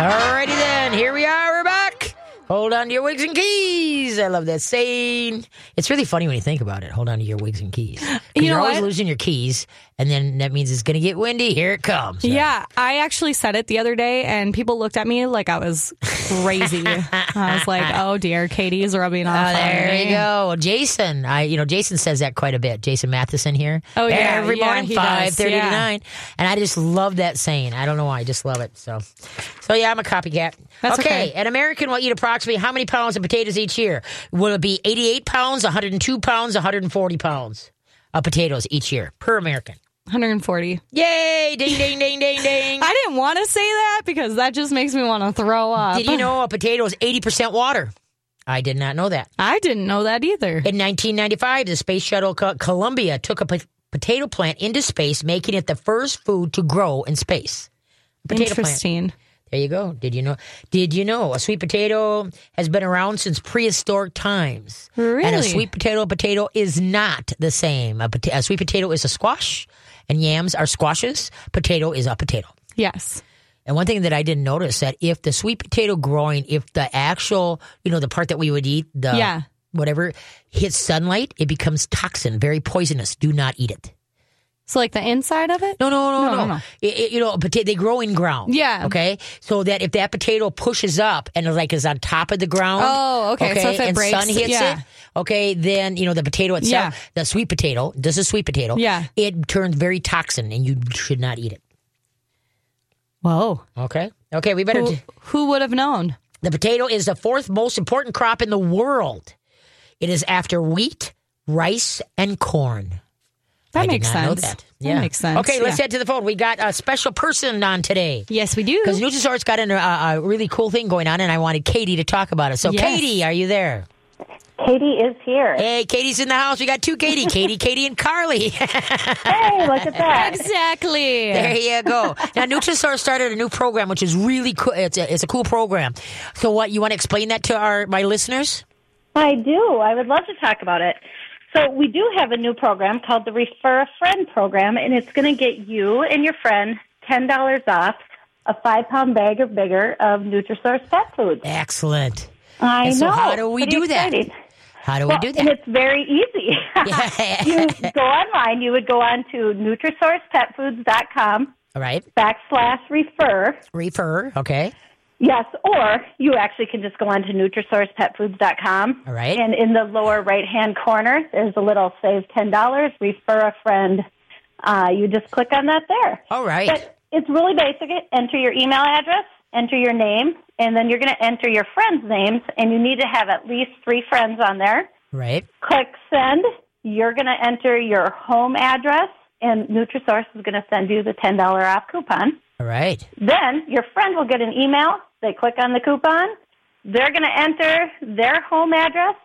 Alrighty then, here we are. We're back. Hold on to your wigs and keys. I love that saying. It's really funny when you think about it. Hold on to your wigs and keys. You You're know always what? losing your keys, and then that means it's going to get windy. Here it comes. Yeah, I actually said it the other day, and people looked at me like I was crazy. I was like, "Oh dear, Katie's rubbing oh, off." Oh, there you go, Jason. I, you know, Jason says that quite a bit. Jason Matheson here. Oh, yeah, every yeah, morning five thirty to nine, and I just love that saying. I don't know why, I just love it. So, so yeah, I'm a copycat. That's okay. an American will eat approximately how many pounds of potatoes each year? Will it be eighty-eight pounds, one hundred and two pounds, one hundred and forty pounds of potatoes each year per American? 140. Yay! Ding, ding, ding, ding, ding. I didn't want to say that because that just makes me want to throw up. Did you know a potato is eighty percent water? I did not know that. I didn't know that either. In 1995, the Space Shuttle Columbia took a po- potato plant into space, making it the first food to grow in space. Potato plant. There you go. Did you know? Did you know a sweet potato has been around since prehistoric times? Really? And a sweet potato potato is not the same. A, pota- a sweet potato is a squash, and yams are squashes. Potato is a potato. Yes. And one thing that I didn't notice that if the sweet potato growing, if the actual, you know, the part that we would eat, the Yeah. whatever hits sunlight, it becomes toxin, very poisonous. Do not eat it. So, like the inside of it? No, no, no, No, no. no, no. It- it- you know, pota- they grow in ground. Yeah. Okay. So that if that potato pushes up and like is on top of the ground. Oh, okay. So if it and breaks, sun hits yeah. it. Okay, then you know the potato itself, Yeah. the sweet potato. This is sweet potato. Yeah. It turns very toxin, and you should not eat it. Whoa. Okay. Okay. We better. Who, who would have known? The potato is the fourth most important crop in the world. It is after wheat, rice, and corn. That I did makes not sense. that. That Yeah. makes sense. Okay, let's yeah. head to the phone. We got a special person on today. Yes, we do. Because Nutrisource got in a, a really cool thing going on, and I wanted Katie to talk about it. So, Yes. Katie, are you there? Katie is here. Hey, Katie's in the house. We got two Katie, Katie, Katie, and Carly. Hey, look at that. Exactly. there you go. Now, Nutrisource started a new program, which is really cool. It's a, it's a cool program. So, what you want to explain that to our my listeners? I do. I would love to talk about it. So we do have a new program called the Refer a Friend program, and it's going to get you and your friend ten dollars off a five pound bag or bigger of Nutrisource pet food. Excellent. I And so know. how do we Pretty do that? How do Well, we do that? And it's very easy. you go online. You would go on to NutrisourcePetFoods.com All right. backslash refer. Refer. Okay. Yes, or you actually can just go on to NutrisourcePetFoods.com. All right. And in the lower right hand corner, there's a little save $10, refer a friend. Uh, you just click on that there. All right. But it's really basic. Enter your email address, enter your name, and then you're going to enter your friends' names, and you need to have at least three friends on there. Right. Click send. You're going to enter your home address, and Nutrisource is going to send you the $10 off coupon. All right. Then your friend will get an email. They click on the coupon. They're going to enter their home address.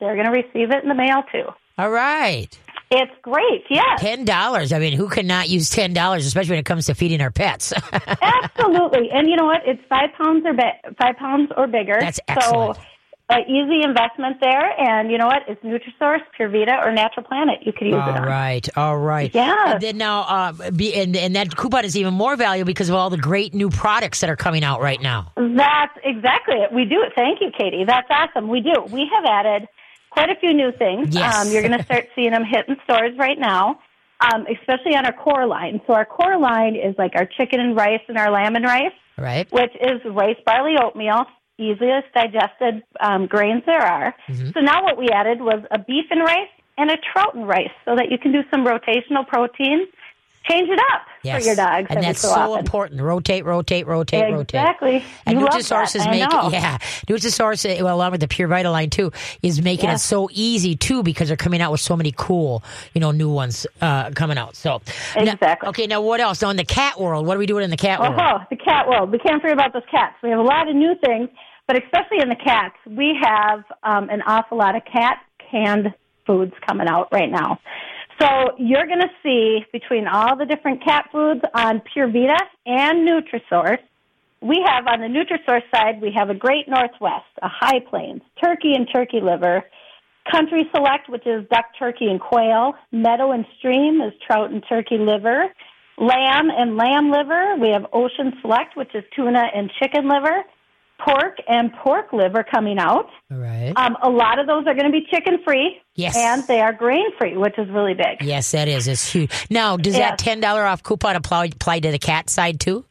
They're going to receive it in the mail too. All right. It's great. Yes, Ten dollars. I mean, who cannot use ten dollars, especially when it comes to feeding our pets? absolutely. And you know what? It's five pounds or bi- five pounds or bigger. That's excellent. So, uh, easy investment there. And you know what? It's Nutrisource, Pure Vita, or Natural Planet. You could use it all right. All right. Yeah. And then now, uh, be, and, and that coupon is even more valuable because of all the great new products that are coming out right now. That's exactly it. We do it. Thank you, Katie. That's awesome. We do. We have added quite a few new things. Yes. Um, you're going to start seeing them hit in stores right now, um, especially on our core line. So our core line is like our chicken and rice and our lamb and rice, All right. which is rice, barley, oatmeal, easiest digested um, grains there are. Mm-hmm. So now what we added was a beef and rice and a trout and rice so that you can do some rotational protein. Change it up Yes. for your dogs and that's so, so important. Rotate, rotate, rotate, rotate. Exactly. And You love Nutrisource that. is making yeah, Nutrisource uh, well, along with the Pure Vita line too is making it so easy too because they're coming out with so many cool you know new ones uh, coming out. So now- Exactly. okay, now what else? Now in the cat world, what are we doing in the cat world? Oh, the cat world. We can't forget about those cats. We have a lot of new things, but especially in the cats, we have um, an awful lot of cat canned foods coming out right now. So you're going to see between all the different cat foods on Pure Vita and Nutrisource, we have on the Nutrisource side, we have a Great Northwest, a High Plains, turkey and turkey liver, Country Select, which is duck, turkey, and quail, Meadow and Stream is trout and turkey liver, lamb and lamb liver. We have Ocean Select, which is tuna and chicken liver. Pork and pork liver coming out. All right. Um, a lot of those are going to be chicken free. Yes. And they are grain free, which is really big. yes, that is. It's huge. Now, does that ten dollar off coupon apply, apply to the cat side too?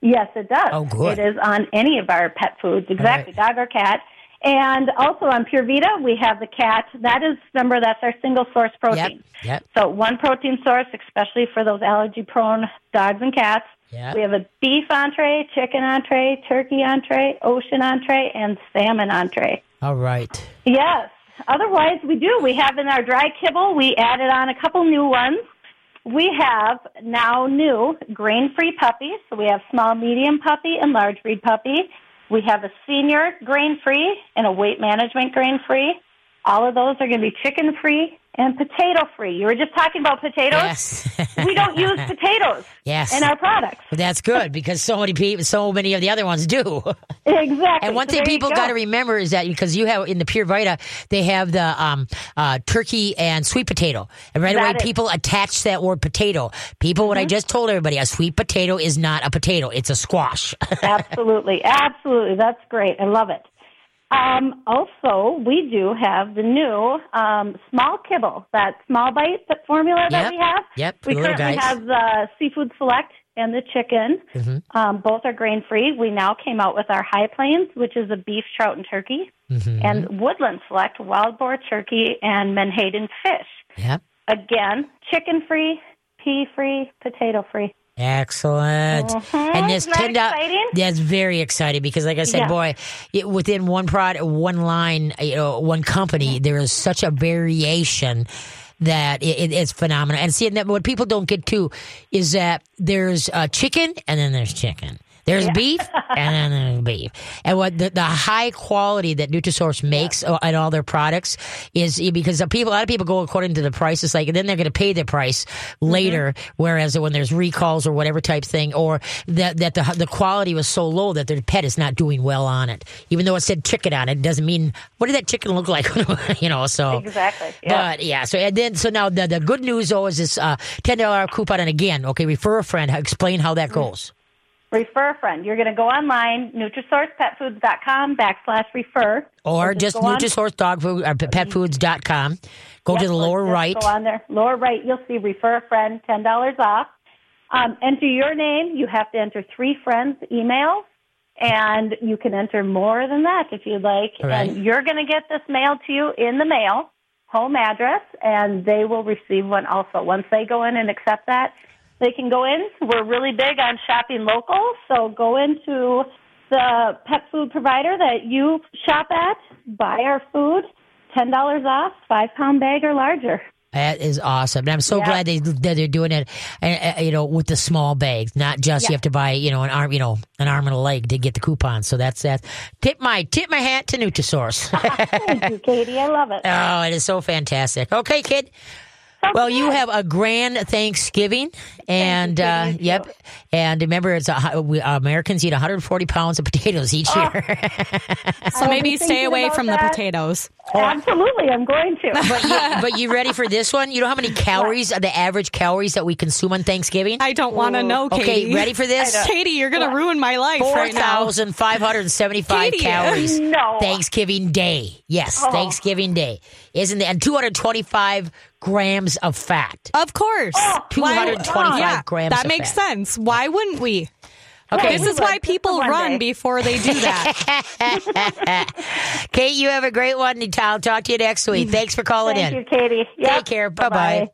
Yes, it does. Oh, good. It is on any of our pet foods, exactly, dog or cat. And also on Pure Vita, we have the cat. That is, remember, that's our single source protein. Yep. So one protein source, especially for those allergy prone dogs and cats. Yep. We have a beef entree, chicken entree, turkey entree, ocean entree, and salmon entree. All right. Yes. Otherwise, we do. We have in our dry kibble, we added on a couple new ones. We have now new grain free puppies. So we have small, medium puppy and large breed puppy. We have a senior grain free and a weight management grain free. All of those are going to be chicken free and potato free. You were just talking about potatoes. Yes. we don't use potatoes Yes. in our products. But that's good because so many people, so many of the other ones do. Exactly. And one So thing people go. got to remember is that because you have in the Pure Vita, they have the um, uh, turkey and sweet potato, and right That away is- Mm-hmm. people attach that word potato. People, what I just told everybody, a sweet potato is not a potato; it's a squash. absolutely, absolutely. That's great. I love it. Um, also, we do have the new um, small kibble, that small bite that formula that we have. Yep, We currently guys. have the seafood select and the chicken. Mm-hmm. Um, both are grain free. We now came out with our High Plains, which is a beef, trout, and turkey, Mm-hmm. and Woodland Select, wild boar turkey, and Menhaden fish. yep. Again, chicken free, pea free, potato free. Excellent. Mhm. And this ten dollars. That's very exciting because, like I said, Yeah. boy, it, within one product, one line, you know, one company, there is such a variation that it, it- it's phenomenal. And see, and that what people don't get to is that there's uh, chicken and then there's chicken. There's beef and then there's beef. And what the, the high quality that Nutrisource makes uh, in all their products is because people, a lot of people go according to the prices, like, and then they're going to pay the price later. Whereas when there's recalls or whatever type thing, or that, that the, the quality was so low that their pet is not doing well on it. Even though it said chicken on it, doesn't mean, what did that chicken look like? you know, so. Exactly. Yeah. But yeah, so and then so now the the good news though is this uh, ten dollar coupon, and again, okay, refer a friend. Explain how that goes. Refer a friend. You're going to go online, NutrisourcePetFoods.com backslash refer. Or just just go on- Nutrisource Dog Food or petfoods.com. Go to the lower right. Go on there. Lower right, you'll see refer a friend, $10 off. Um, enter your name. You have to enter three friends' emails, and you can enter more than that if you'd like. Right. And you're going to get this mailed to you in the mail, home address, and they will receive one also. Once they go in and accept that, they can go in. We're really big on shopping local, so go into the pet food provider that you shop at, buy our food, ten dollars off, five pound bag or larger. That is awesome, and I'm so Yeah. glad they that they're doing it. Uh, uh, you know, with the small bags, not just you have to buy you know an arm, you know, an arm and a leg to get the coupon. So that's that. Tip my tip my hat to Nutrisource. Thank you, Katie. I love it. oh, it is so fantastic. Okay, kid. So Well, you have a grand Thanksgiving, and you, uh, yep, and remember, it's a, we, Americans eat 140 pounds of potatoes each Oh. year. So I'll maybe stay away about from the that. potatoes. Absolutely, I'm going to. but you, but you ready for this one? You know how many calories are the average calories that we consume on Thanksgiving? I don't want to know, Katie. Okay, ready for this? Katie, you're going to ruin my life Four right now. thousand five hundred seventy-five calories. No. Thanksgiving Day. Yes, Oh. Thanksgiving Day. Isn't it? And two hundred twenty-five grams of fat. Of course. Oh, Why- 225 yeah, grams That of makes fat. sense. Why wouldn't we? Okay, This is why would, just people run before they do that. Kate, you have a great one. I'll talk to you next week. Thanks for calling Thank in. Thank you, Katie. Take Yep. care. Bye bye.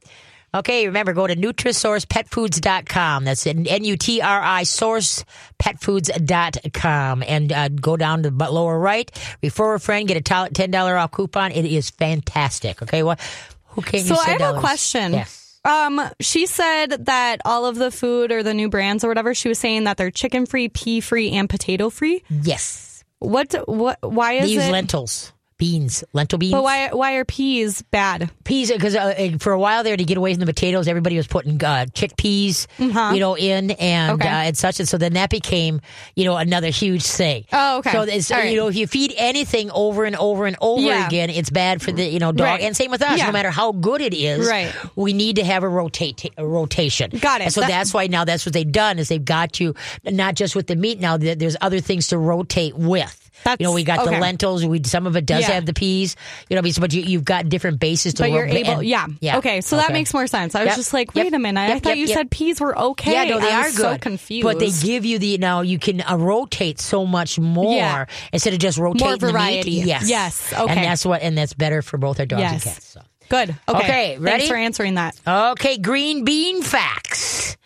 Okay, remember, go to NutrisourcePetFoods.com. That's N U T R I Source petfoods.com and uh, go down to the lower right, refer a friend, get a $10 off coupon. It is fantastic. Okay, what? Who can you So I have a question. Yes. Um, she said that all of the food or the new brands or whatever, she was saying that they're chicken free, pea free, and potato free. Yes. What? What? Why They is use it? lentils beans, lentil beans. But why why are peas bad? peas because uh, for a while there to get away from the potatoes, everybody was putting uh, chickpeas, you know, in and Uh-huh. Okay. uh, and such, and so then that became you know another huge thing. Oh, okay. So it's, right. you know if you feed anything over and over and over Yeah. again, it's bad for the you know dog. Right. And same with us. Yeah. No matter how good it is, Right. We need to have a rotate a rotation. Got it. And so That- that's why now that's what they've done is they've got you not just with the meat now. there- There's other things to rotate with. That's- you know, we got the lentils. We some of it does Yeah. have the peas. You know, but you, you've got different bases to. But you're able, and- yeah. yeah. Okay, so that makes more sense. I was Yep. just like, Yep. wait a minute. I thought yep, you yep. said peas were okay. Yeah, no, they I are was good. So confused. But they give you the now you can uh, rotate so much more Yeah. instead of just rotating more variety. the meat. Yes, Yes, okay. and that's what and that's better for both our dogs and cats. So. good. Okay. Okay, ready? Thanks for answering that. Okay, green bean facts.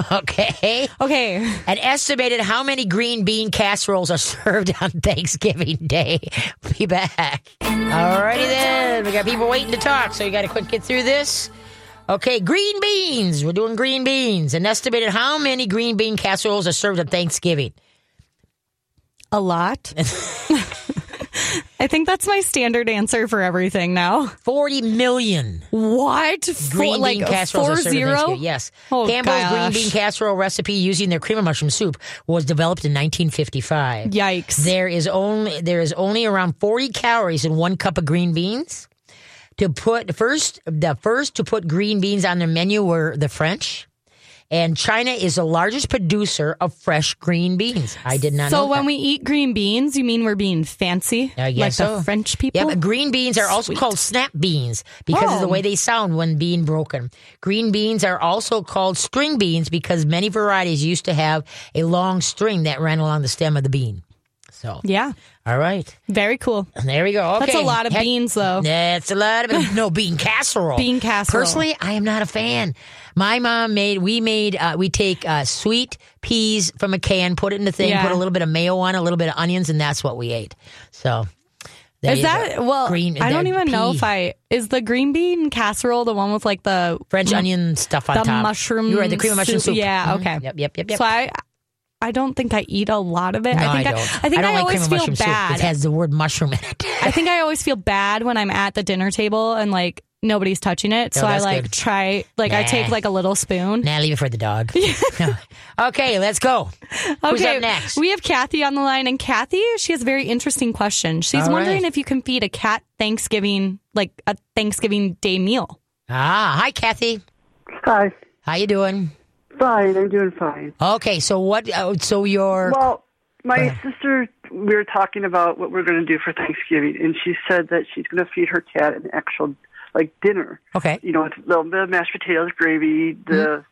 okay. Okay. An estimated how many green bean casseroles are served on Thanksgiving Day? Be back. Alrighty then. We got people waiting to talk, so you got to quick get through this. Okay, green beans. We're doing green beans. An estimated how many green bean casseroles are served on Thanksgiving? A lot. I think that's my standard answer for everything now. 40 million What? green like bean casseroles four are served on zero? Yes. Oh, Campbell's gosh. green bean casserole recipe using their cream of mushroom soup was developed in 1955. Yikes. There is only there is only around 40 calories in one cup of green beans. To put first the first to put green beans on their menu were the French. And China is the largest producer of fresh green beans. I did not So know So when that. we eat green beans, you mean we're being fancy? Uh, I like so. the French people? Yeah, but green beans are also Sweet. called snap beans because of the Oh. way they sound when being broken. Green beans are also called string beans because many varieties used to have a long string that ran along the stem of the bean. So, yeah. All right. Very cool. There we go. Okay. That's a lot of Heck- beans, though. That's a lot of no bean casserole. Bean casserole. Personally, I am not a fan. My mom made. We made. Uh, we take uh, sweet peas from a can, put it in the thing, Yeah. put a little bit of mayo on, a little bit of onions, and that's what we ate. So. there Is that go. well? Green, I don't even know if I is the green bean casserole the one with like the French onion stuff on the top. mushroom. You're right. The cream of mushroom soup. Yeah. Mhm. Okay. Yep. Yep. Yep. yep. So I, I don't think I eat a lot of it. no, I think I don't. I, think don't I, like always cream feel bad. soup. It has the word mushroom in it. I think I always feel bad when I'm at the dinner table and like nobody's touching it. So Oh, I like good. try like I take like a little spoon. nah, leave it for the dog. okay, let's go. Who's Okay, up next? we have Kathy on the line, and Kathy, she has a very interesting question. She's All wondering right. if you can feed a cat Thanksgiving, like a Thanksgiving Day meal. ah, hi, Kathy. Hi. How you doing? Fine. I'm doing fine. Okay, so what? Uh, so your Well, my sister, we were talking about what we're going to do for Thanksgiving, and she said that she's going to feed her cat an actual like dinner. okay? You know, with a little bit of mashed potatoes, gravy, the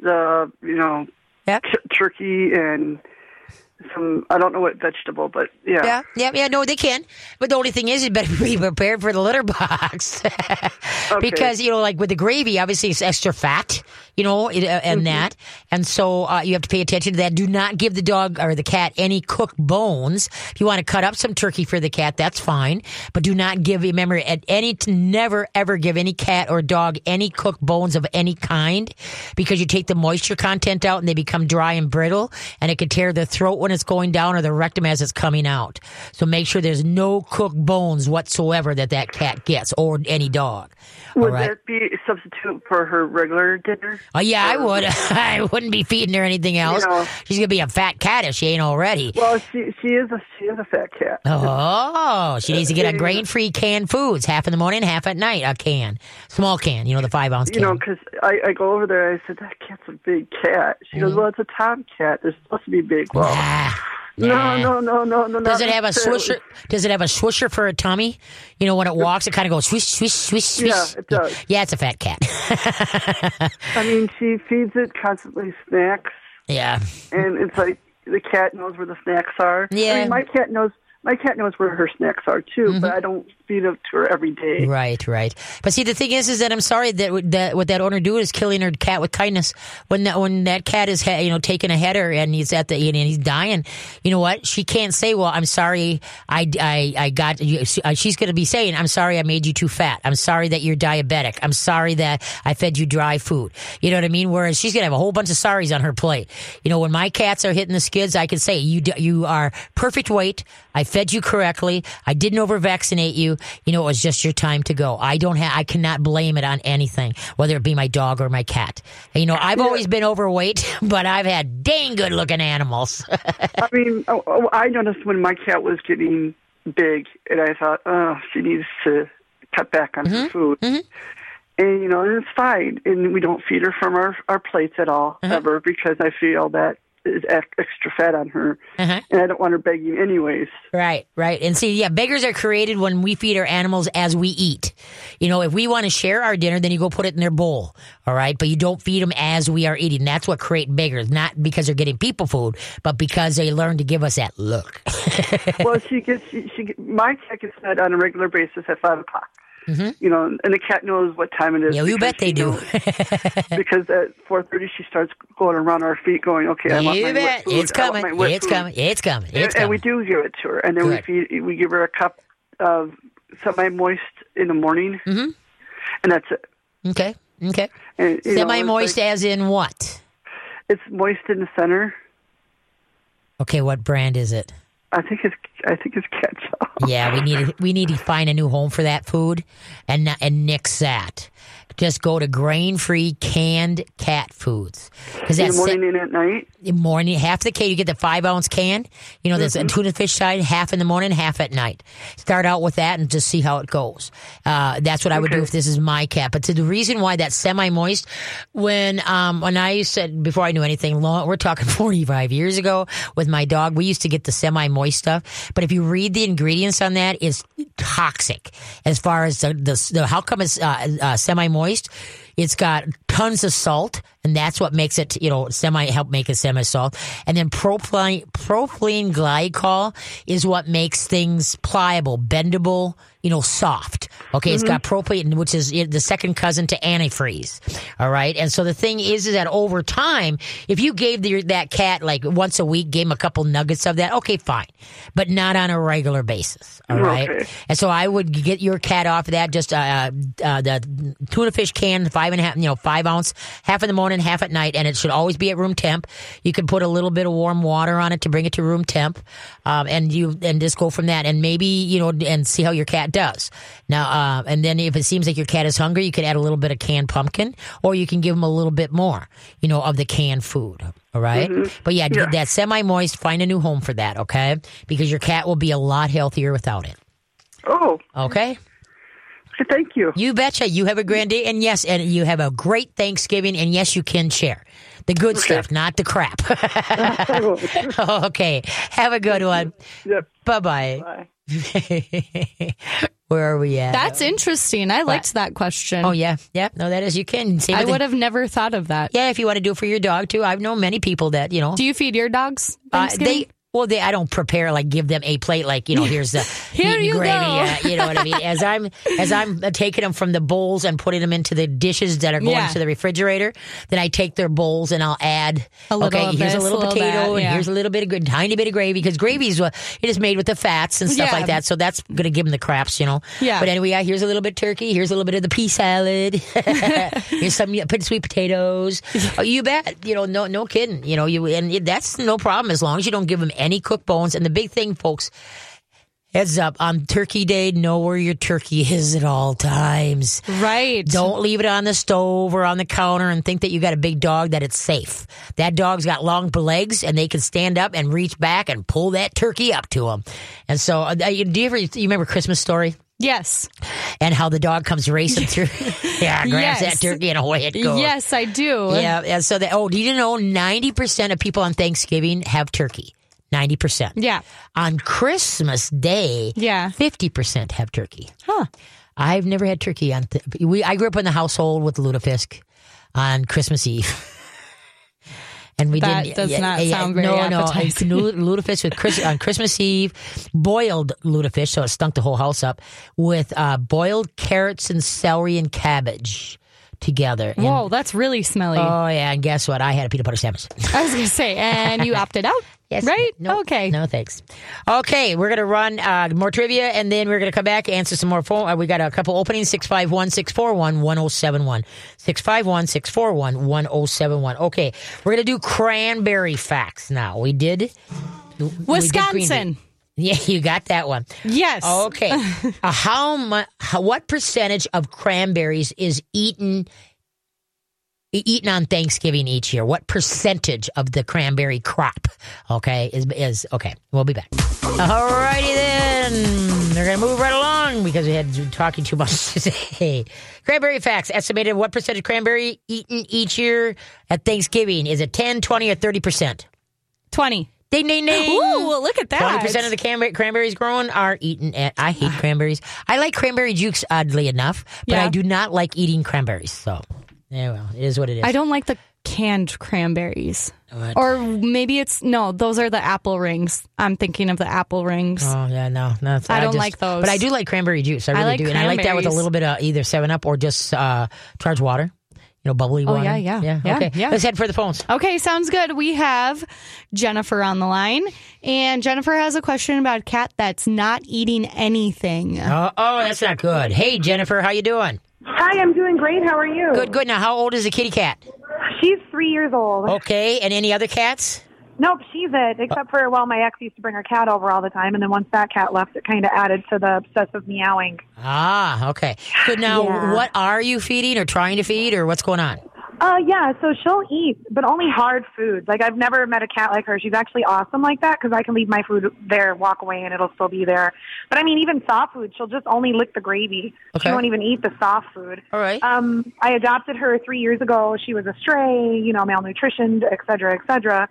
the you know Yep. t- turkey, and some I don't know what vegetable, but yeah. Yeah, yeah, yeah. No, they can. But the only thing is, you better be prepared for the litter box because you know, like with the gravy, obviously it's extra fat, you know, it, uh, and that, and so uh, you have to pay attention to that. Do not give the dog or the cat any cooked bones. If you want to cut up some turkey for the cat, that's fine, but do not give. Remember, at any to never ever give any cat or dog any cooked bones of any kind because you take the moisture content out and they become dry and brittle, and it can tear the throat when it's going down or the rectum as it's coming out. So make sure there's no cooked bones whatsoever that that cat gets or any dog. Would right. that be a substitute for her regular dinner? Oh yeah, I would. I wouldn't be feeding her anything else. know. She's gonna be a fat cat if she ain't already. Well, she she is a she is a fat cat. Oh, she needs to get a grain-free canned foods, half in the morning, half at night. A can, small can, you know, the five ounce can. you can. know, because I, I go over there. And I said that cat's a big cat. She Mm-hmm. goes, well, it's a tomcat. They're supposed to be big. Well, No, nah. no, no, no, no. Does it have a swisher? Does it have a swisher for a tummy? You know, when it walks, it kind of goes swish, swish, swish, swish. Yeah, it does. Yeah, it's a fat cat. I mean, she feeds it constantly snacks, yeah. and it's like the cat knows where the snacks are. Yeah. I mean, my cat knows. My cat knows where her snacks are too, Mm-hmm. but I don't to her every day. Right, right. But see, the thing is, is that I'm sorry that that what that owner do is killing her cat with kindness. When that when that cat is you know taking a header and he's at the and he's dying, you know what? She can't say, "Well, I'm sorry, I I, I got." Uh, she's going to be saying, "I'm sorry, I made you too fat. I'm sorry that you're diabetic. I'm sorry that I fed you dry food." You know what I mean? Whereas she's going to have a whole bunch of sorries on her plate. You know, when my cats are hitting the skids, I can say, "You you are perfect weight. I fed you correctly. I didn't over vaccinate you. You know, it was just your time to go. I don't have, I cannot blame it on anything, whether it be my dog or my cat. You know, I've always been overweight, but I've had dang good looking animals. I mean, oh, oh, I noticed when my cat was getting big, and I thought, oh, she needs to cut back on Mm-hmm. her food. And you know, and it's fine, and we don't feed her from our our plates at all Uh-huh. ever because I feel that extra fat on her, Uh-huh. and I don't want her begging anyways. Right, right. And see, yeah, beggars are created when we feed our animals as we eat. You know, if we want to share our dinner, then you go put it in their bowl. All right. But you don't feed them as we are eating. That's what create beggars, not because they're getting people food, but because they learn to give us that look. well, she gets she, she my cat gets fed on a regular basis at five o'clock. You know, and the cat knows what time it is. Mm-hmm. Yeah, you bet they do. knows- because at four thirty she starts going around our feet, going, "Okay, I want my bet. wet food. It's coming. It's food." coming. It's coming. It's and, and we do give it to her, and then Good. we feed we give her a cup of semi-moist in the morning, mm-hmm. and that's it. Okay. Okay. You Semi moist like- as in what? it's moist in the center. Okay. What brand is it? I think it's I think it's ketchup. Yeah, we need to, we need to find a new home for that food and and nix that. Just go to grain free canned cat foods because in the that's morning and at night. in morning half the can you get the five ounce can. You know, there's Mm-hmm. a tuna fish side half in the morning, half at night. Start out with that and just see how it goes. Uh, that's what I would do if this is my cat. But to the reason why that's semi moist, when um when I said before I knew anything, long, we're talking 45 years ago with my dog, we used to get the semi moist stuff. But if you read the ingredients on that is toxic as far as the, the, the how come it's uh, uh, semi moist. It's got tons of salt, and that's what makes it, you know, semi help make it semi salt. And then propylene propylene glycol is what makes things pliable, bendable, you know, soft. Okay, it's got propylene, which is the second cousin to antifreeze. All right, and so the thing is, is that over time, if you gave the, that cat like once a week, gave him a couple nuggets of that, okay, fine, but not on a regular basis. All right, Okay. and so I would get your cat off of that, just uh, uh, the tuna fish can, five and a half, you know, five ounce, half in the morning, half at night, and it should always be at room temp. You can put a little bit of warm water on it to bring it to room temp, um, and you and just go from that, and maybe you know, and see how your cat does. Now, uh, and then if it seems like your cat is hungry, you could add a little bit of canned pumpkin, or you can give them a little bit more, you know, of the canned food. All right? but yeah, Yeah. that semi-moist. Find a new home for that, okay? Because your cat will be a lot healthier without it. Oh, Okay. okay, thank you. You betcha. You have a grand day, and yes, and you have a great Thanksgiving, and yes, you can share the good stuff, not the crap. okay. Have a good one. Yep. Bye bye. Where are we at? That's interesting. I liked that question. oh yeah, yeah. No, that is you can. Same I with the- would have never thought of that. Yeah, if you want to do it for your dog too. I've known many people that you know Do you feed your dogs? Uh, they well, they I don't prepare like give them a plate like you know here's the Here meat and you gravy. go. uh, you know what I mean? As I'm as I'm uh, taking them from the bowls and putting them into the dishes that are going Yeah. to the refrigerator, then I take their bowls and I'll add A little okay of here's a this, little a little potato that, and here's a little bit of good tiny bit of gravy because gravy's what it is made with the fats and stuff Yeah. like that. So that's gonna give them the craps, you know. Yeah. But anyway, yeah, here's a little bit of turkey. Here's a little bit of the pea salad. here's some yeah, put sweet potatoes. Oh, you bet. You know, no, no kidding. You know, you and that's no problem as long as you don't give them any cooked bones. And the big thing, folks, heads up on Turkey Day, know where your turkey is at all times. right. Don't leave it on the stove or on the counter and think that you got a big dog that it's safe. That dog's got long legs and they can stand up and reach back and pull that turkey up to them. And so, uh, do you ever you remember Christmas Story? Yes. and how the dog comes racing through. yeah, grabs Yes. that turkey and away it goes. Yes, I do. Yeah, and so that. Oh, do you know ninety percent of people on Thanksgiving have turkey? Ninety percent. Yeah. On Christmas Day, Yeah. fifty percent have turkey. Huh. I've never had turkey on. Th- we I grew up in the household with lutefisk on Christmas Eve. And we did. That did. does not sound very no, no. appetizing. Lu- lutefisk with Chris, on Christmas Eve, boiled lutefisk, so it stunk the whole house up with uh, boiled carrots and celery and cabbage together. And- Whoa, that's really smelly. oh yeah, and guess what? I had a peanut butter sandwich. I was gonna say, and you opted out. Yes. Right? No, okay. No, thanks. Okay, we're going to run uh, more trivia and then we're going to come back, answer some more phone. Uh, we got a couple openings 651 641 1071. 651 641 1071. Okay, we're going to do cranberry facts now. We did. we did Wisconsin. Yeah, you got that one. Yes. Okay. uh, how much? What percentage of cranberries is eaten eaten on Thanksgiving each year? What percentage of the cranberry crop? Okay, is is okay. We'll be back. Alrighty then. They're gonna move right along because we had talking too much today. Cranberry facts. Estimated what percentage of cranberry eaten each year at Thanksgiving? Is it 10, 20, or 30%? 20. Ding, ding, ding. Ooh, well, look at that. Twenty percent of the cranberry, cranberries grown are eaten. At, I hate uh. cranberries. I like cranberry juice, oddly enough, but Yeah. I do not like eating cranberries. So, yeah, well, it is what it is. I don't like the canned cranberries. What? Or maybe it's no, those are the apple rings. I'm thinking of the apple rings. Oh yeah, no, no. I don't like those. but I do like cranberry juice. I I really like do, and I like that with a little bit of either Seven Up or just uh, charged water. You know, bubbly Oh, water. yeah, yeah, yeah, okay, yeah. let's head for the phones. Okay, sounds good. We have Jennifer on the line, and Jennifer has a question about a cat that's not eating anything. Oh, oh, that's not good. Hey, Jennifer, how you doing? Hi, I'm doing great. How are you? Good, good. Now, how old is the kitty cat? She's three years old. Okay, and any other cats? Nope, she's it. Except for, well, my ex used to bring her cat over all the time, and then once that cat left, it kind of added to the obsessive meowing. Ah, okay. So now, Yeah. what are you feeding or trying to feed, or what's going on? Uh, yeah, so she'll eat, but only hard foods. Like, I've never met a cat like her. She's actually awesome like that because I can leave my food there, walk away, and it'll still be there. But I mean, even soft food, she'll just only lick the gravy. Okay. She won't even eat the soft food. All right. Um, I adopted her three years ago. She was a stray, you know, malnutritioned, et cetera, et cetera.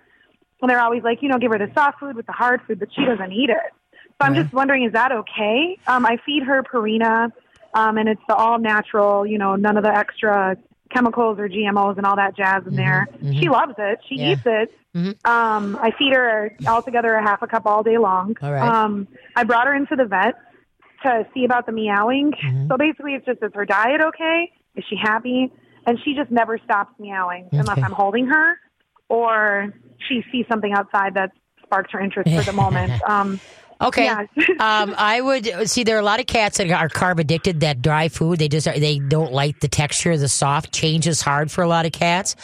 And they're always like, you know, give her the soft food with the hard food, but she doesn't eat it. So I'm just wondering, is that okay? Um, I feed her Purina, um, and it's the all natural, you know, none of the extra chemicals or GMOs and all that jazz in there. She loves it. She Yeah. eats it. Um, I feed her altogether a half a cup all day long. All right. Um, I brought her into the vet to see about the meowing. So basically, it's just is her diet okay? Is she happy? And she just never stops meowing unless I'm holding her or she sees something outside that sparks her interest for the moment. Um, Okay. Yeah. um, I would see there are a lot of cats that are carb addicted. That dry food, they just they don't like the texture. The soft change is hard for a lot of cats.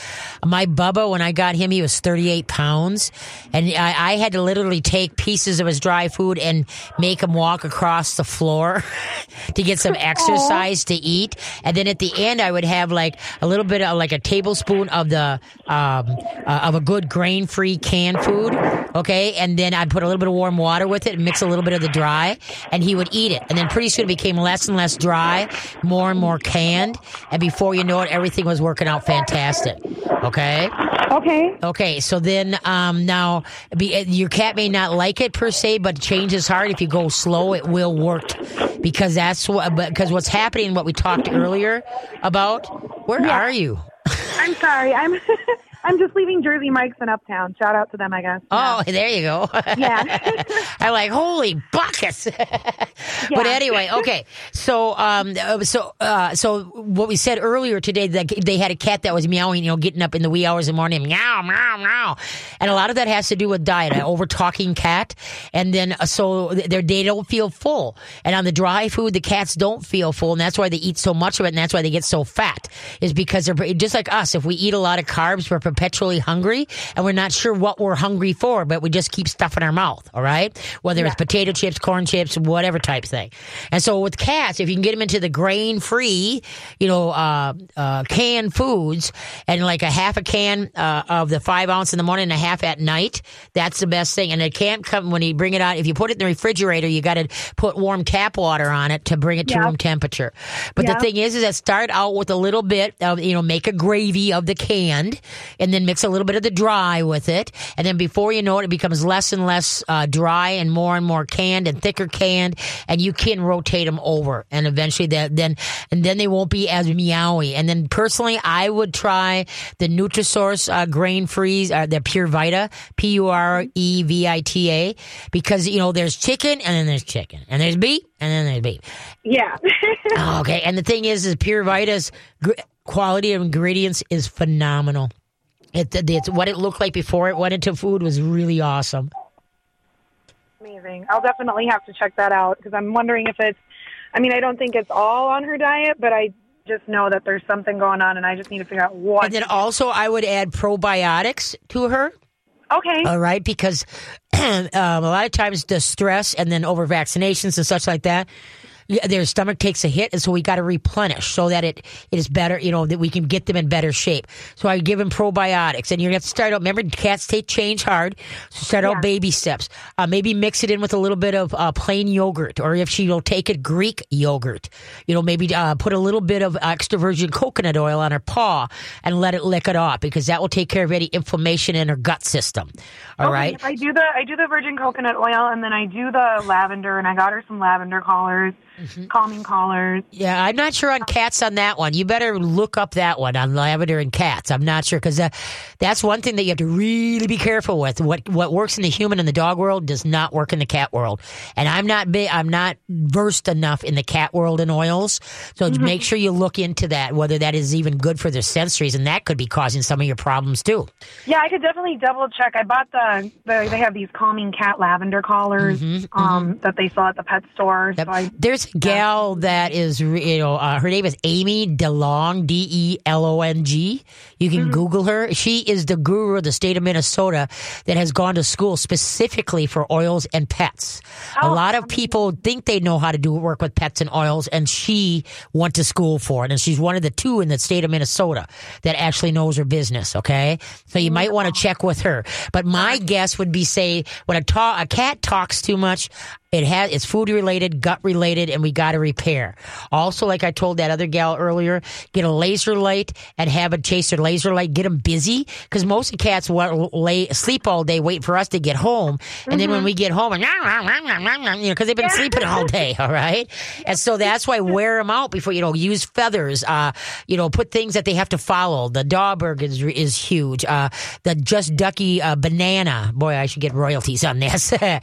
My Bubba, when I got him, he was 38 pounds, and I, I had to literally take pieces of his dry food and make him walk across the floor to get some exercise to eat. And then at the end, I would have like a little bit of like a tablespoon of the um, uh, of a good grain free canned food. Okay, and then I'd put a little bit of warm water with it and mix a little bit of the dry, and he would eat it. And then pretty soon it became less and less dry, more and more canned, and before you know it, everything was working out fantastic. Okay. okay. Okay, so then um, now be, your cat may not like it per se, but change is hard. If you go slow, it will work because that's what because what's happening. What we talked earlier about. Where are you? I'm sorry. I'm I'm just leaving Jersey Mike's in Uptown. Shout out to them, I guess. Oh, there you go. Yeah. I like holy buckets. But anyway, okay. So, um, so, uh, so what we said earlier today that they had a cat that was meowing, you know, getting up in the wee hours of the morning, meow, meow, meow, and a lot of that has to do with diet, an over talking cat, and then uh, so their they don't feel full, and on the dry food, the cats don't feel full, and that's why they eat so much of it, and that's why they get so fat, is because they're just like us. If we eat a lot of carbs, we're perpetually hungry, and we're not sure what we're hungry for, but we just keep stuff in our mouth. All right, whether it's potato chips, corn chips, whatever type thing. And so with cats, if you can get them into the grain free, you know, uh, uh, canned foods, and like a half a can uh, of the five ounce in the morning and a half at night, that's the best thing. And it can't come when you bring it out. If you put it in the refrigerator, you got to put warm tap water on it to bring it to Yeah. room temperature. But the thing is, is that start out with a little bit of, you know, make a gravy of the canned, and then mix a little bit of the dry with it. And then before you know it, it becomes less and less uh, dry and more and more canned and thicker canned. And you can rotate them over. And eventually that, then, and then they won't be as meowy. And then personally, I would try the Nutrisource uh, grain freeze, uh, the Pure Vita, P U R E V I T A, because, you know, there's chicken and then there's chicken and there's beef and then there's beef. Yeah. Okay. And the thing is, is Pure Vita's gr- quality of ingredients is phenomenal. It, it's what it looked like before it went into food was really awesome. Amazing. I'll definitely have to check that out because I'm wondering if it's. I mean, I don't think it's all on her diet, but I just know that there's something going on, and I just need to figure out what. And then also, I would add probiotics to her. okay. All right, because um, a lot of times the stress and then over vaccinations and such like that, their stomach takes a hit, and so we got to replenish so that it it is better. You know that we can get them in better shape. So I give them probiotics, and you have to start out. Remember, cats take change hard, so start out baby steps. Uh, maybe mix it in with a little bit of uh, plain yogurt, or if she will take it, Greek yogurt. You know, maybe uh, put a little bit of extra virgin coconut oil on her paw and let it lick it off because that will take care of any inflammation in her gut system. All Okay, right. I do the I do the virgin coconut oil, and then I do the lavender, and I got her some lavender collars, Mm-hmm. calming collars. Yeah, I'm not sure on cats on that one. You better look up that one on lavender and cats. I'm not sure because uh, that's one thing that you have to really be careful with. What what works in the human and the dog world does not work in the cat world. And I'm not big, I'm not versed enough in the cat world and oils. So make sure you look into that whether that is even good for their sensories, and that could be causing some of your problems too. Yeah, I could definitely double check. I bought the, the they have these calming cat lavender collars um, that they sell at the pet store. Mm-hmm, Yep. So I There's gal that is, you know, uh, her name is Amy DeLong, D E L O N G. You can mm-hmm. Google her. She is the guru of the state of Minnesota that has gone to school specifically for oils and pets. a oh, lot of people think they know how to do work with pets and oils, and she went to school for it. And she's one of the two in the state of Minnesota that actually knows her business. Okay, so you might want to check with her. But my guess would be, say, when a, ta- a cat talks too much, it has it's food related, gut related, and we got to repair. Also, like I told that other gal earlier, get a laser light and have a chase their laser light. Get them busy because most of the cats will lay sleep all day, waiting for us to get home, and then when we get home, and you know, because they've been sleeping all day. All right, and so that's why wear them out before you know use feathers. Uh, you know, put things that they have to follow. The Da Bird is is huge. Uh, the Just Ducky uh, banana. Boy, I should get royalties on this. uh,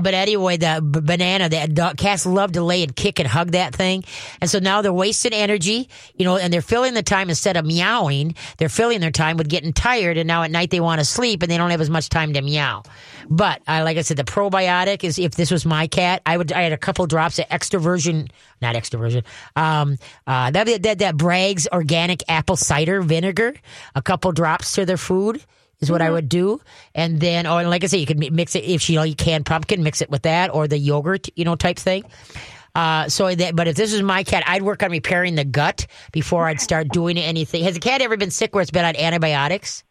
but anyway, the b- banana that dog, cats love to lay and kick and hug that thing, and so now they're wasting energy. You know, and they're filling the time instead of meowing. They're filling their time with getting tired, and now at night they want to sleep, and they don't have as much time to meow. But I, like I said, the probiotic is if this was my cat, I would. I had a couple drops of extra virgin, not extra virgin. Um, uh, that that that Bragg's organic apple cider vinegar, a couple drops to their food is what I would do. And then, oh, and like I said, you can mix it if you know you can pumpkin, mix it with that or the yogurt, you know, type thing. Uh, so that, but if this was my cat, I'd work on repairing the gut before I'd start doing anything. Has a cat ever been sick where it's been on antibiotics?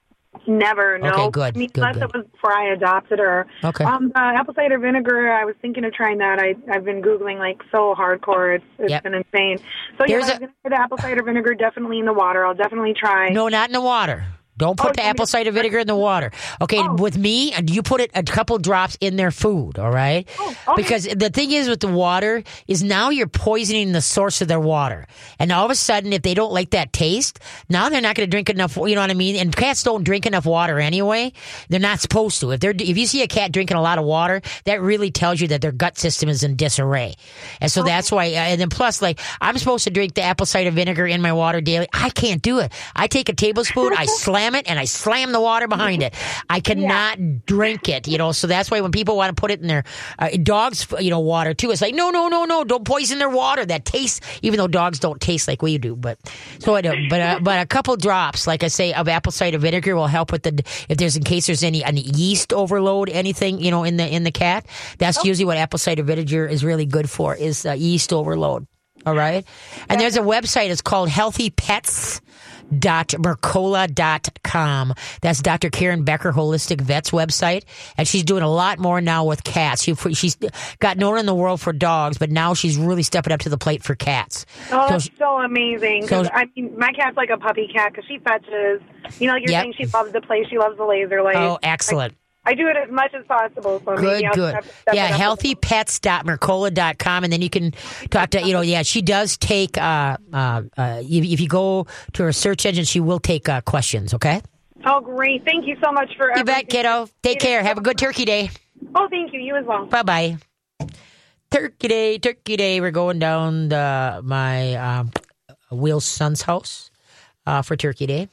never no. Okay, good, I mean, good, unless good. it was before I adopted her. Okay. Um, the apple cider vinegar. I was thinking of trying that. I I've been googling like so hardcore. It's it's Yep. been insane. So yeah, Here's I was a- gonna put the apple cider vinegar definitely in the water. I'll definitely try. No, not in the water. Don't put Oh, the apple cider vinegar in the water. Okay, Oh. with me, you put it a couple drops in their food. All right, Oh, okay. because the thing is with the water is now you're poisoning the source of their water, and all of a sudden, if they don't like that taste, now they're not going to drink enough. You know what I mean? And cats don't drink enough water anyway. They're not supposed to. If they're if you see a cat drinking a lot of water, that really tells you that their gut system is in disarray, and so that's why. uh, And then plus, like I'm supposed to drink the apple cider vinegar in my water daily. I can't do it. I take a tablespoon, I slam it, and I slam the water behind it. I cannot drink it, you know. So that's why when people want to put it in their uh, dogs, you know, water too, it's like no, no, no, no, don't poison their water. That tastes, even though dogs don't taste like we do. But so I don't. But uh, but a couple drops, like I say, of apple cider vinegar will help with the if there's in case there's any any yeast overload, anything you know in the in the cat. That's usually what apple cider vinegar is really good for is uh, yeast overload. All right. And there's a website. It's called Healthy Pets drmercola.com. That's Dr. Karen Becker Holistic Vets website. And she's doing a lot more now with cats. She, she's got known in the world for dogs, but now she's really stepping up to the plate for cats. Oh, So that's so amazing. so- I mean, my cat's like a puppy cat because she fetches. You know, like you're Yep. saying she loves to play. She loves the laser light. Oh, excellent. I do it as much as possible. So Good, good. step Yeah, it healthypets.mercola.com. And then you can talk to, you know, yeah, she does take, uh, uh, uh, if, if you go to her search engine, she will take uh, questions, okay? Oh, great. Thank you so much for You bet, kiddo. Take care. Have a good turkey day. Oh, thank you. You as well. Bye bye. Turkey day, turkey day. We're going down the, my um, Will's son's house uh, for turkey day.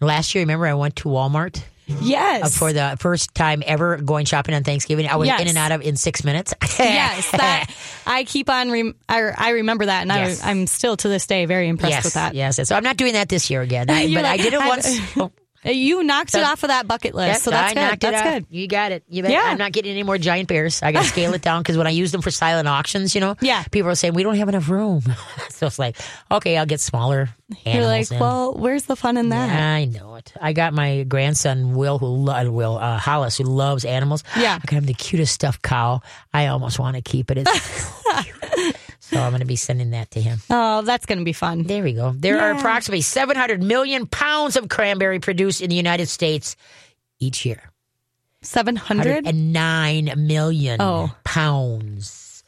Last year, remember, I went to Walmart Yes. uh, for the first time ever going shopping on Thanksgiving. I was Yes. in and out of in six minutes. yes, that I keep on. Rem- I, I remember that, and Yes. I, I'm still to this day very impressed yes, with that. Yes. So I'm not doing that this year again. I, but I did it once. You knocked it off of that bucket list, yep, so that's I good. That's good. You got it. You bet. Yeah. I'm not getting any more giant bears. I got to scale it down because when I use them for silent auctions, you know, Yeah. people are saying we don't have enough room. so it's like, okay, I'll get smaller You're like, in. well, where's the fun in that? I know it. I got my grandson Will, who lo- Will uh, Hollis, who loves animals. Yeah. I got him the cutest stuffed cow. I almost want to keep it. It's cute. So I'm going to be sending that to him. Oh, that's going to be fun. There we go. There are approximately 700 million pounds of cranberry produced in the United States each year. Seven hundred. 109 million Oh. pounds.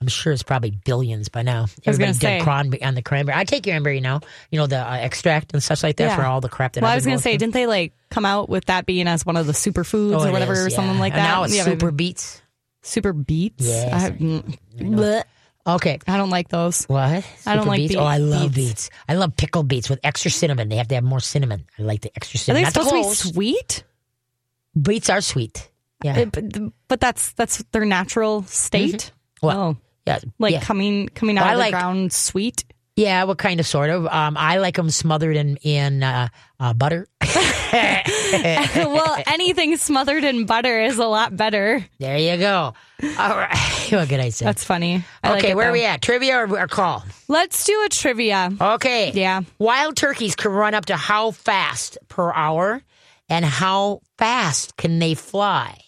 I'm sure it's probably billions by now. I was gonna say. cranberry on the cranberry. I take cranberry now. You know the uh, extract and stuff like that Yeah. for all the crap that Well, I've was going to say, through. didn't they like come out with that being as one of the superfoods Oh, or whatever, is, or something yeah. like And that? now it's Yeah, super beets. super beets. Yes, I, I- mm. Okay. I don't like those. What? I don't like beets? beet- Oh, I love beets. beets. I love pickled beets with extra cinnamon. They have to have more cinnamon. I like the extra Are cinnamon. they Not the supposed to be cloves. sweet? Beets are sweet. Yeah. It- but, but that's that's their natural state. Mm-hmm. What? Oh, yeah. like yeah. coming coming out I of the like- ground sweet. Yeah, what kind of sort of? Um, I like them smothered in in uh, uh, butter. well, anything smothered in butter is a lot better. there you go. All right. what can I say? That's funny. I okay, it, where are we at? Trivia or, or call? Let's do a trivia. Okay. Yeah. Wild turkeys can run up to how fast per hour, and how fast can they fly?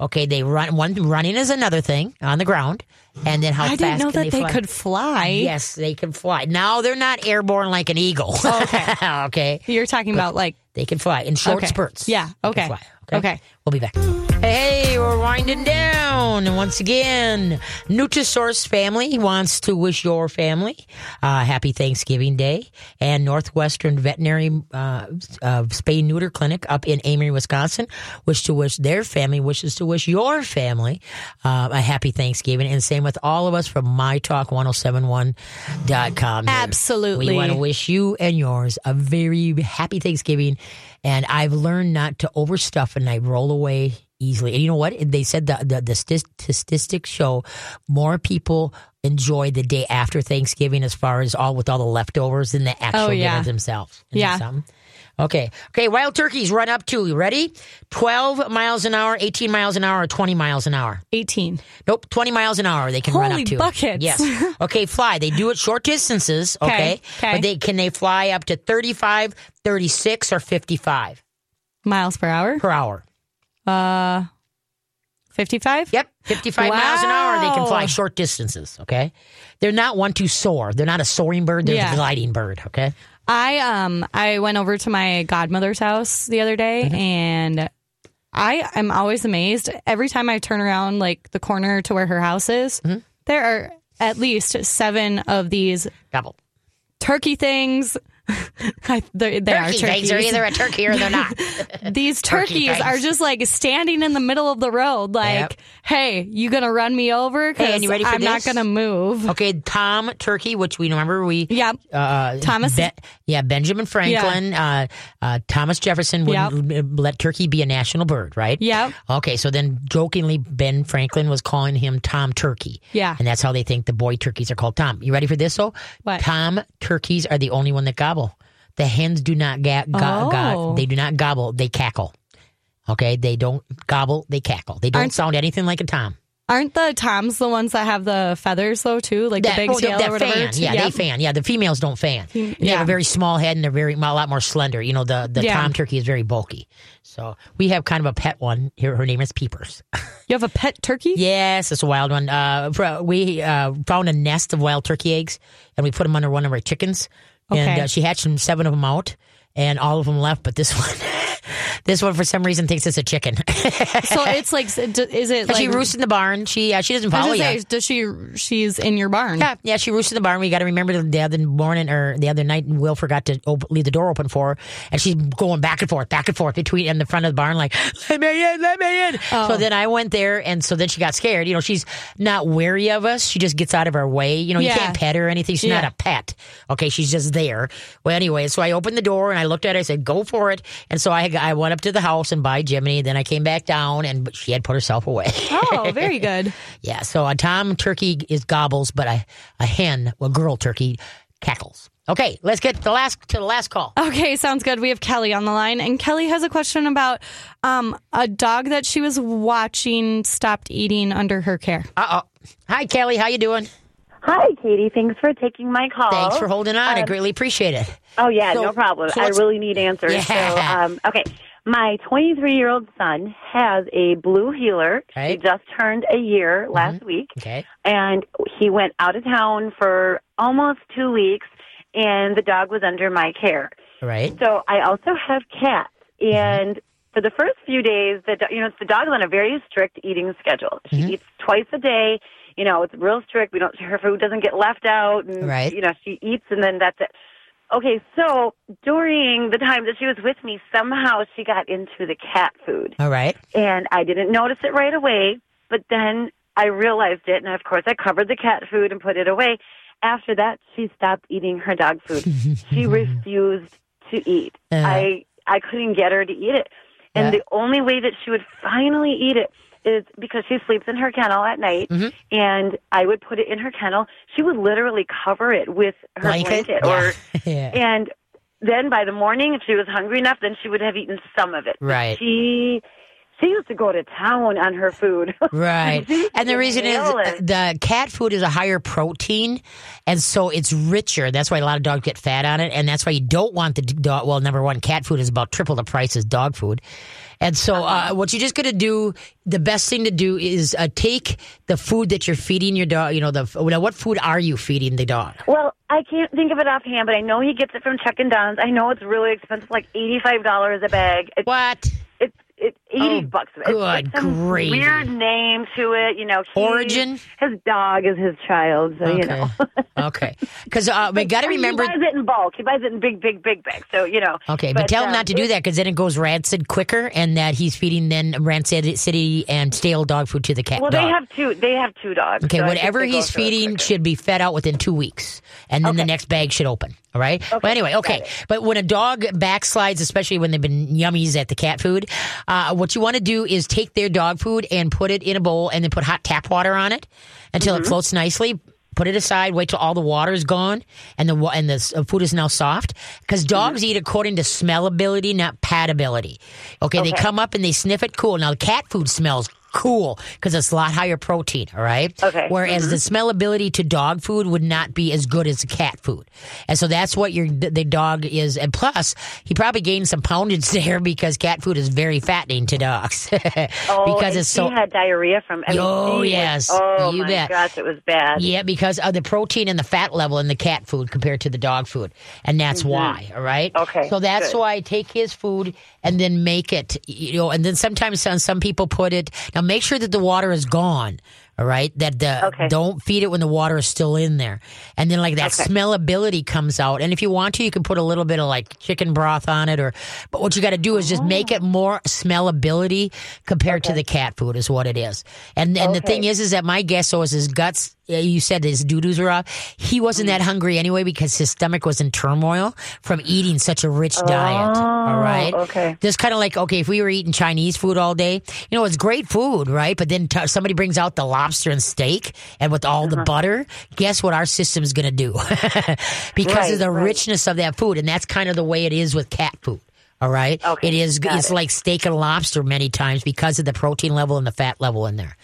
Okay, they run. One running is another thing on the ground, and then how I fast didn't know can that they, they, could fly. Yes, they can fly. Now they're not airborne like an eagle. Oh, okay. okay. You're talking about like They can fly in short Okay. spurts. Yeah, can okay. Okay. We'll be back. Hey, we're winding down. And once again, Nutrisource family wants to wish your family uh, happy Thanksgiving Day. And Northwestern Veterinary uh, uh, Spay Neuter Clinic up in Amery, Wisconsin, wish to wish their family, wishes to wish your family uh, a happy Thanksgiving. And same with all of us from MyTalk1071.com. here. Absolutely. We want to wish you and yours a very happy Thanksgiving. And I've learned not to overstuff and I roll away easily. And you know what? They said the, the, the statistics show more people enjoy the day after Thanksgiving as far as all with all the leftovers than the actual Oh, yeah. dinner themselves. Isn't Yeah. Okay. Okay. Wild turkeys run up to, you ready? 12 miles an hour, 18 miles an hour, or 20 miles an hour. 18. Nope, 20 miles an hour they can run up to. buckets. Yes. Okay, fly. They do it short distances, okay? Okay. But they can they fly up to 35, 36 or 55 Miles per hour. per hour. Uh 55? Yep, 55 miles an hour they can fly short distances, okay? They're not one to soar. They're not a soaring bird, they're Yeah. a gliding bird, okay? I um I went over to my godmother's house the other day Mm-hmm. and I am always amazed every time I turn around like the corner to where her house is. Mm-hmm. There are at least seven of these Double. turkey things. I, they they are turkeys. things are either a turkey or they're not. These turkey turkeys are just like standing in the middle of the road, like, Yep. "Hey, you gonna run me over? Hey, and you ready for I'm not gonna move." Okay, Tom Turkey, which we remember we Yep. uh, Thomas- Ben- yeah, Benjamin Franklin, uh, uh, Thomas Jefferson wouldn't let turkey be a national bird, right? Yeah. Okay, so then jokingly, Ben Franklin was calling him Tom Turkey. Yeah. And that's how they think the boy turkeys are called Tom. You ready for this, though? What? Tom turkeys are the only one that gobble. The hens do not ga- Oh. they do not gobble, they cackle. Okay, they don't gobble, they cackle. They don't Aren't- sound anything like a Tom. Aren't the toms the ones that have the feathers though too, like That, the big oh, tail that or whatever? fan, yeah, they fan. Yeah, the females don't fan. They have a very small head and they're very a lot more slender. You know, the the Yeah. tom turkey is very bulky. So we have kind of a pet one here. Her name is Peepers. You have a pet turkey? yes, it's a wild one. Uh, we uh, found a nest of wild turkey eggs and we put them under one of our chickens. And uh, she hatched them, seven of them out, and all of them left. But this one, this one for some reason thinks it's a chicken. So it's like, is it like? she roosts in the barn. She uh, she doesn't follow you. say, does she? She's in your barn. Yeah, yeah, she roosts in the barn. We got to remember the other morning or the other night, Will forgot to op- leave the door open for her, and she's going back and forth, back and forth between in the front of the barn, like let me in, let me in. Oh. So then I went there, and so then she got scared. You know, she's not wary of us. She just gets out of our way. You know, you can't pet her or anything. She's not a pet. Okay, she's just there. Well, anyway, so I opened the door and I looked at her. I said, "Go for it." And so I I went up to the house and by Jiminy. Then I came back down, and she had put herself away. Oh, very good. Yeah, so a tom turkey is gobbles, but a, a hen, a girl turkey, cackles. Okay, let's get the last to the last call. Okay, sounds good. We have Kelly on the line, and Kelly has a question about um, a dog that she was watching stopped eating under her care. Uh oh. Hi, Kelly. How you doing? Hi, Katie. Thanks for taking my call. Thanks for holding on. I Um, greatly appreciate it. Oh yeah, So- no problem. so I really need answers. Yeah. So, um, okay, my 23 year old son has a blue heeler. He Right. just turned a year last week, Okay. and he went out of town for almost two weeks, and the dog was under my care. Right. So I also have cats, and for the first few days, the you know the dog is on a very strict eating schedule. She eats twice a day. You know, it's real strict. We don't her food doesn't get left out, and Right. you know she eats, and then that's it. Okay, so during the time that she was with me, somehow she got into the cat food, All right. and I didn't notice it right away. But then I realized it, and of course I covered the cat food and put it away. After that, she stopped eating her dog food. she refused to eat. Uh-huh. I I couldn't get her to eat it, and Yeah. the only way that she would finally eat it is because she sleeps in her kennel at night, Mm-hmm. and I would put it in her kennel. She would literally cover it with her Blanket. blanket, or yeah. and then by the morning, if she was hungry enough, then she would have eaten some of it. Right. She she used to go to town on her food. Right. And the reason is the cat food is a higher protein and so it's richer. That's why a lot of dogs get fat on it and that's why you don't want the dog well number 1 cat food is about triple the price as dog food. And so Uh-huh. uh, what you're just going to do the best thing to do is uh, take the food that you're feeding your dog, you know the now, what food are you feeding the dog? Well, I can't think of it offhand, but I know he gets it from Chuck and Don's. I know it's really expensive, like eighty five dollars a bag. It's What? It's eighty Oh, bucks. It's, good it's some gravy. weird name to it. You know, he- Orijen? His dog is his child, so you know. okay. Cuz uh, we got to remember he buys it in bulk. He buys it in big, big, big bags. So you know. Okay, but, tell him um, not to do that because then it goes rancid quicker, and that he's feeding then rancid city and stale dog food to the cat. Well, dog. they have two. They have two dogs. Okay, so whatever he's feeding should be fed out within two weeks, and then the next bag should open. All right. Well, anyway, okay. But when a dog backslides, especially when they've been yummies at the cat food, uh, what you want to do is take their dog food and put it in a bowl, and then put hot tap water on it until Mm-hmm. it floats nicely. Put it aside. Wait till all the water is gone, and the and the uh, food is now soft. Because Mm-hmm. dogs eat according to smellability, not patability. Okay, they come up and they sniff it. Cool. Now the cat food smells cool because it's a lot higher protein. All right. Okay. Whereas the smellability to dog food would not be as good as cat food, and so that's what your the dog is. And plus, he probably gained some poundage there because cat food is very fattening to dogs Oh, because it's so. had diarrhea from. I mean, Oh, was- yes. oh You my bet. gosh, it was bad. Yeah, because of the protein and the fat level in the cat food compared to the dog food. And that's why, all right? Mm-hmm. Okay, So that's good. why I take his food and then make it, you know, and then sometimes some, some people put it, now make sure that the water is gone. All right, that the Okay. don't feed it when the water is still in there, and then like that Okay. smellability comes out. And if you want to, you can put a little bit of like chicken broth on it, or but what you got to do is just make it more smellability compared to the cat food is what it is. And and the thing is, is that my guess was his guts. You said his doo doos were off. He wasn't that hungry anyway because his stomach was in turmoil from eating such a rich diet. All right. okay. Just kind of like okay, if we were eating Chinese food all day, you know, it's great food, right? But then t- somebody brings out the lobster and steak and with all Uh-huh. the butter, guess what our system's going to do? because Right, of the right. richness of that food, and that's kind of the way it is with cat food. All right, Okay, it is. It's it. like steak and lobster many times because of the protein level and the fat level in there.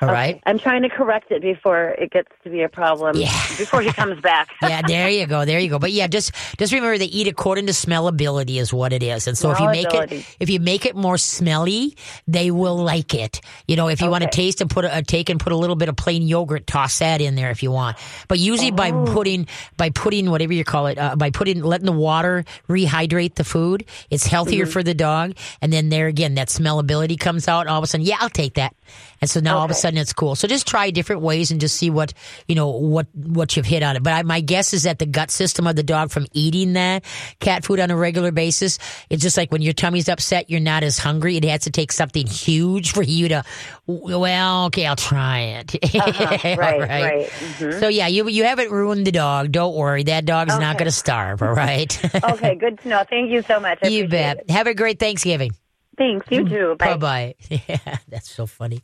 All right. I'm trying to correct it before it gets to be a problem. Yeah. Before he comes back. yeah, there you go, there you go. But yeah, just just remember they eat according to smellability is what it is. And so if you make it if you make it more smelly, they will like it. You know, if you want to taste and put a, a take and put a little bit of plain yogurt, toss that in there if you want. But usually by Oh. putting by putting whatever you call it, uh, by putting letting the water rehydrate the food, it's healthier Mm-hmm. for the dog. And then there again, that smellability comes out. And all of a sudden, yeah, I'll take that. And so now all of a Okay. Sudden it's cool. So just try different ways and just see what you know what what you've hit on it. But I, my guess is that the gut system of the dog from eating that cat food on a regular basis, it's just like when your tummy's upset, you're not as hungry. It has to take something huge for you to. Well, okay, I'll try it. Uh-huh. All Right, right. Mhm. So yeah, you you haven't ruined the dog. Don't worry, that dog's not going to starve. All right. Okay, good to know. Thank you so much. I you bet. it. Have a great Thanksgiving. Thanks. You too. Bye. Bye. Yeah, that's so funny.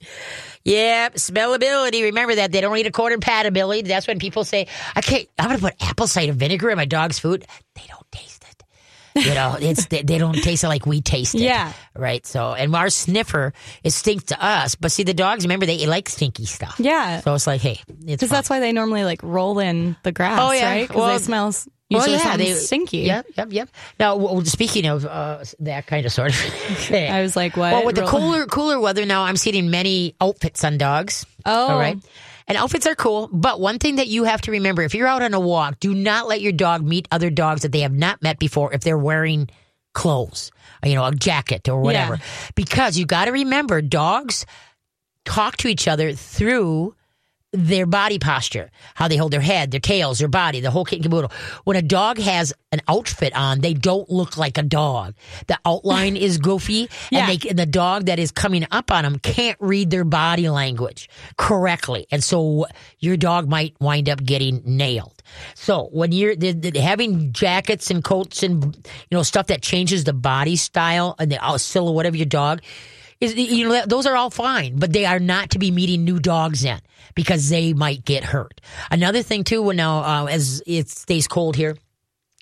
Yeah, smellability. Remember that they don't eat according compatibility. That's when people say, "I can't. I'm going to put apple cider vinegar in my dog's food." They don't taste it. You know, it's they, they don't taste it like we taste it. Yeah. right. So, and our sniffer, it stinks to us, but see, the dogs remember they like stinky stuff. Yeah. So it's like, hey, it's Because that's why they normally like roll in the grass, Oh, yeah. right? Because Well- they smell Well, yeah, they stinky. Yep, yep, yep. Now, well, speaking of uh, that kind of sort of, thing, I was like, what? Well, with the Roll- cooler cooler weather now, I'm seeing many outfits on dogs. Oh. all right. And outfits are cool, but one thing that you have to remember: if you're out on a walk, do not let your dog meet other dogs that they have not met before. If they're wearing clothes, you know, a jacket or whatever, Yeah. because you got to remember dogs talk to each other through their body posture, how they hold their head, their tails, their body, the whole kit and caboodle. When a dog has an outfit on, they don't look like a dog. The outline is goofy, Yeah. and, they, and the dog that is coming up on them can't read their body language correctly, and so your dog might wind up getting nailed. So when you're the, the, having jackets and coats and you know stuff that changes the body style and the uh, silhouette of your dog is you know those are all fine, but they are not to be meeting new dogs in because they might get hurt. Another thing too, when now uh, as it stays cold here,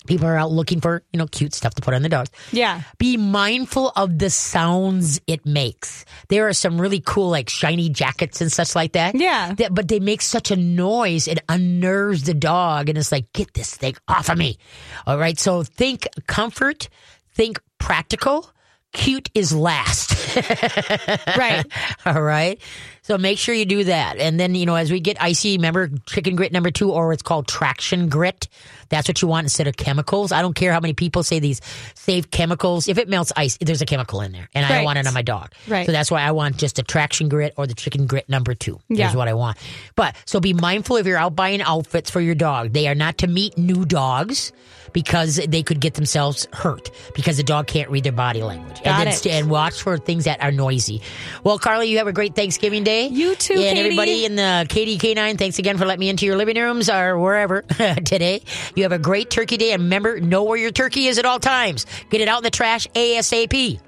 people are out looking for you know cute stuff to put on the dogs. Yeah. Be mindful of the sounds it makes. There are some really cool like shiny jackets and such like that. Yeah. That, but they make such a noise it unnerves the dog, and it's like get this thing off of me. All right, so think comfort, think practical. Cute is last. Right. All right. So make sure you do that. And then, you know, as we get icy, remember chicken grit number two, or it's called traction grit. That's what you want instead of chemicals. I don't care how many people say these safe chemicals. If it melts ice, there's a chemical in there. And I don't want it on my dog. Right. So that's why I want just a traction grit or the chicken grit number two. Yeah. Is what I want. But so be mindful if you're out buying outfits for your dog. They are not to meet new dogs because they could get themselves hurt because the dog can't read their body language. Got and then it. st- and watch for things that are noisy. Well, Carly, you have a great Thanksgiving Day. You too, And Katie. everybody in the Katie K9, thanks again for letting me into your living rooms or wherever today. You have a great turkey day. And remember, know where your turkey is at all times. Get it out in the trash ASAP.